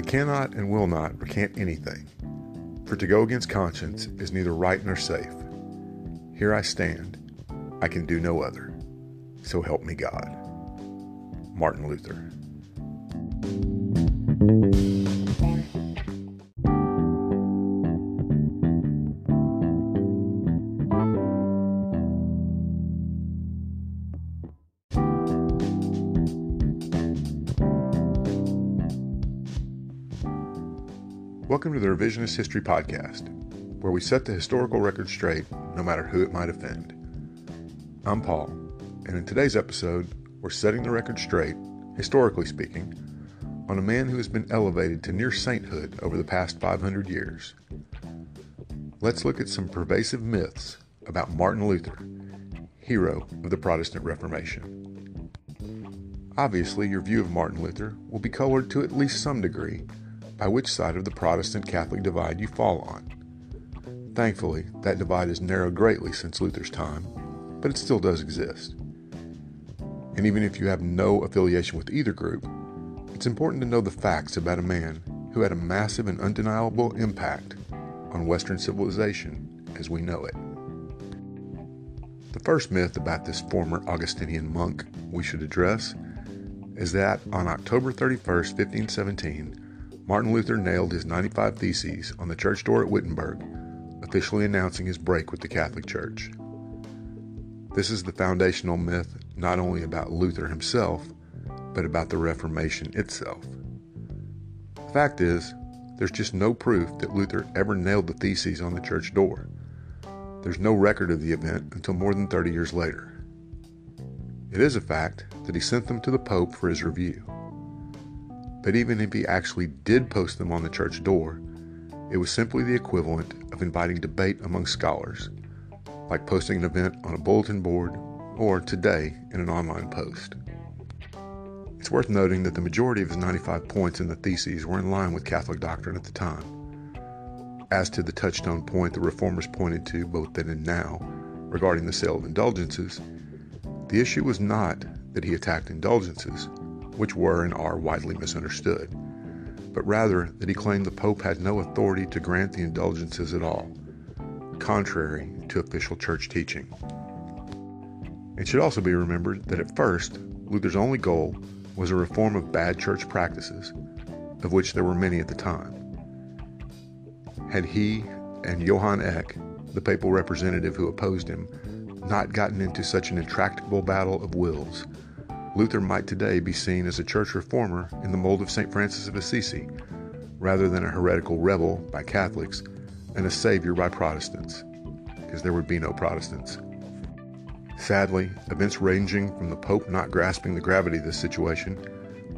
cannot and will not recant anything, for to go against conscience is neither right nor safe. Here I stand, I can do no other. So help me God. Martin Luther. Welcome to the Revisionist History Podcast, where we set the historical record straight no matter who it might offend. I'm Paul, and in today's episode, we're setting the record straight, historically speaking, on a man who has been elevated to near sainthood over the past 500 years. Let's look at some pervasive myths about Martin Luther, hero of the Protestant Reformation. Obviously, your view of Martin Luther will be colored to at least some degree by which side of the Protestant Catholic divide you fall on. Thankfully, that divide has narrowed greatly since Luther's time, but it still does exist. And even if you have no affiliation with either group, it's important to know the facts about a man who had a massive and undeniable impact on Western civilization as we know it. The first myth about this former Augustinian monk we should address is that on October 31st, 1517, Martin Luther nailed his 95 Theses on the church door at Wittenberg, officially announcing his break with the Catholic Church. This is the foundational myth not only about Luther himself, but about the Reformation itself. The fact is, there's just no proof that Luther ever nailed the Theses on the church door. There's no record of the event until more than 30 years later. It is a fact that he sent them to the Pope for his review. But even if he actually did post them on the church door, it was simply the equivalent of inviting debate among scholars, like posting an event on a bulletin board or today in an online post. It's worth noting that the majority of his 95 points in the theses were in line with Catholic doctrine at the time. As to the touchstone point the reformers pointed to both then and now regarding the sale of indulgences, the issue was not that he attacked indulgences, which were and are widely misunderstood, but rather that he claimed the Pope had no authority to grant the indulgences at all, contrary to official church teaching. It should also be remembered that at first, Luther's only goal was a reform of bad church practices, of which there were many at the time. Had he and Johann Eck, the papal representative who opposed him, not gotten into such an intractable battle of wills, Luther might today be seen as a church reformer in the mold of St. Francis of Assisi, rather than a heretical rebel by Catholics and a savior by Protestants, because there would be no Protestants. Sadly, events ranging from the Pope not grasping the gravity of this situation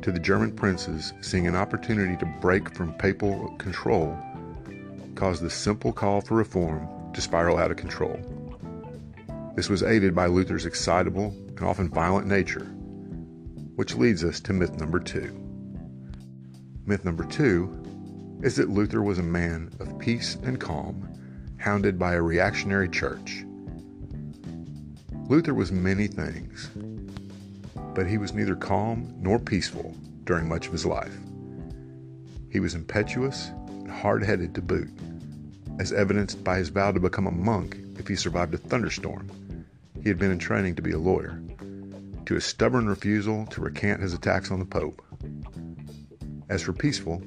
to the German princes seeing an opportunity to break from papal control caused the simple call for reform to spiral out of control. This was aided by Luther's excitable and often violent nature which leads us to myth number two. Myth number two is that Luther was a man of peace and calm, hounded by a reactionary church. Luther was many things, but he was neither calm nor peaceful during much of his life. He was impetuous and hard headed to boot, as evidenced by his vow to become a monk if he survived a thunderstorm. He had been in training to be a lawyer to his stubborn refusal to recant his attacks on the Pope. As for peaceful,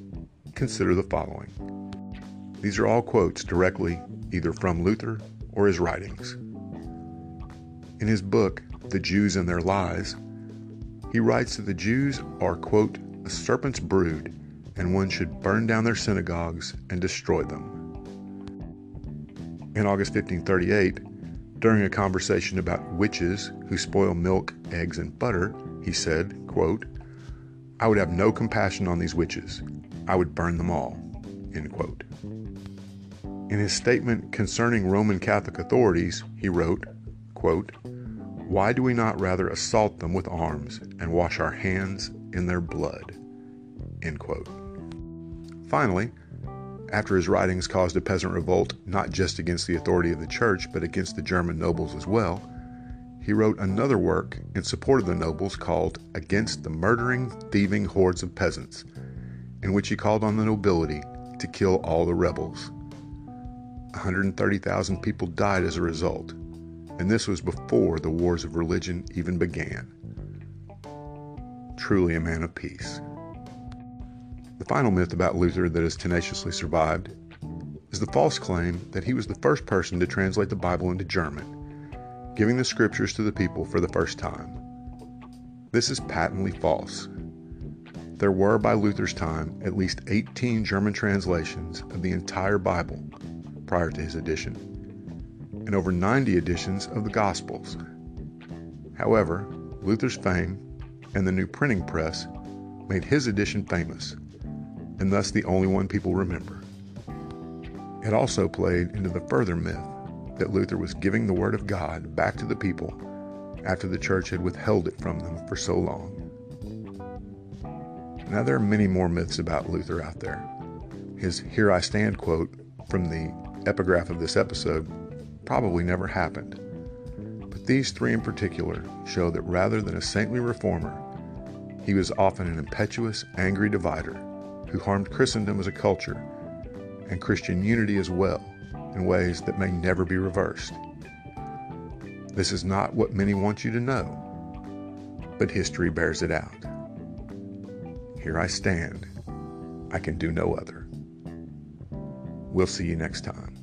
consider the following. These are all quotes directly either from Luther or his writings. In his book, The Jews and Their Lies, he writes that the Jews are, quote, a serpent's brood, and one should burn down their synagogues and destroy them. In August 1538, during a conversation about witches who spoil milk, eggs, and butter, he said, quote, I would have no compassion on these witches. I would burn them all. End quote. In his statement concerning Roman Catholic authorities, he wrote, quote, Why do we not rather assault them with arms and wash our hands in their blood? End quote. Finally, after his writings caused a peasant revolt not just against the authority of the church, but against the German nobles as well, he wrote another work in support of the nobles called Against the Murdering, Thieving Hordes of Peasants, in which he called on the nobility to kill all the rebels. 130,000 people died as a result, and this was before the wars of religion even began. Truly a man of peace. The final myth about Luther that has tenaciously survived is the false claim that he was the first person to translate the Bible into German, giving the scriptures to the people for the first time. This is patently false. There were, by Luther's time, at least 18 German translations of the entire Bible prior to his edition, and over 90 editions of the Gospels. However, Luther's fame and the new printing press made his edition famous, and thus the only one people remember. It also played into the further myth that Luther was giving the Word of God back to the people after the church had withheld it from them for so long. Now, there are many more myths about Luther out there. His Here I Stand quote from the epigraph of this episode probably never happened. But these three in particular show that rather than a saintly reformer, he was often an impetuous, angry divider who harmed Christendom as a culture and Christian unity as well in ways that may never be reversed. This is not what many want you to know, but history bears it out. Here I stand. I can do no other. We'll see you next time.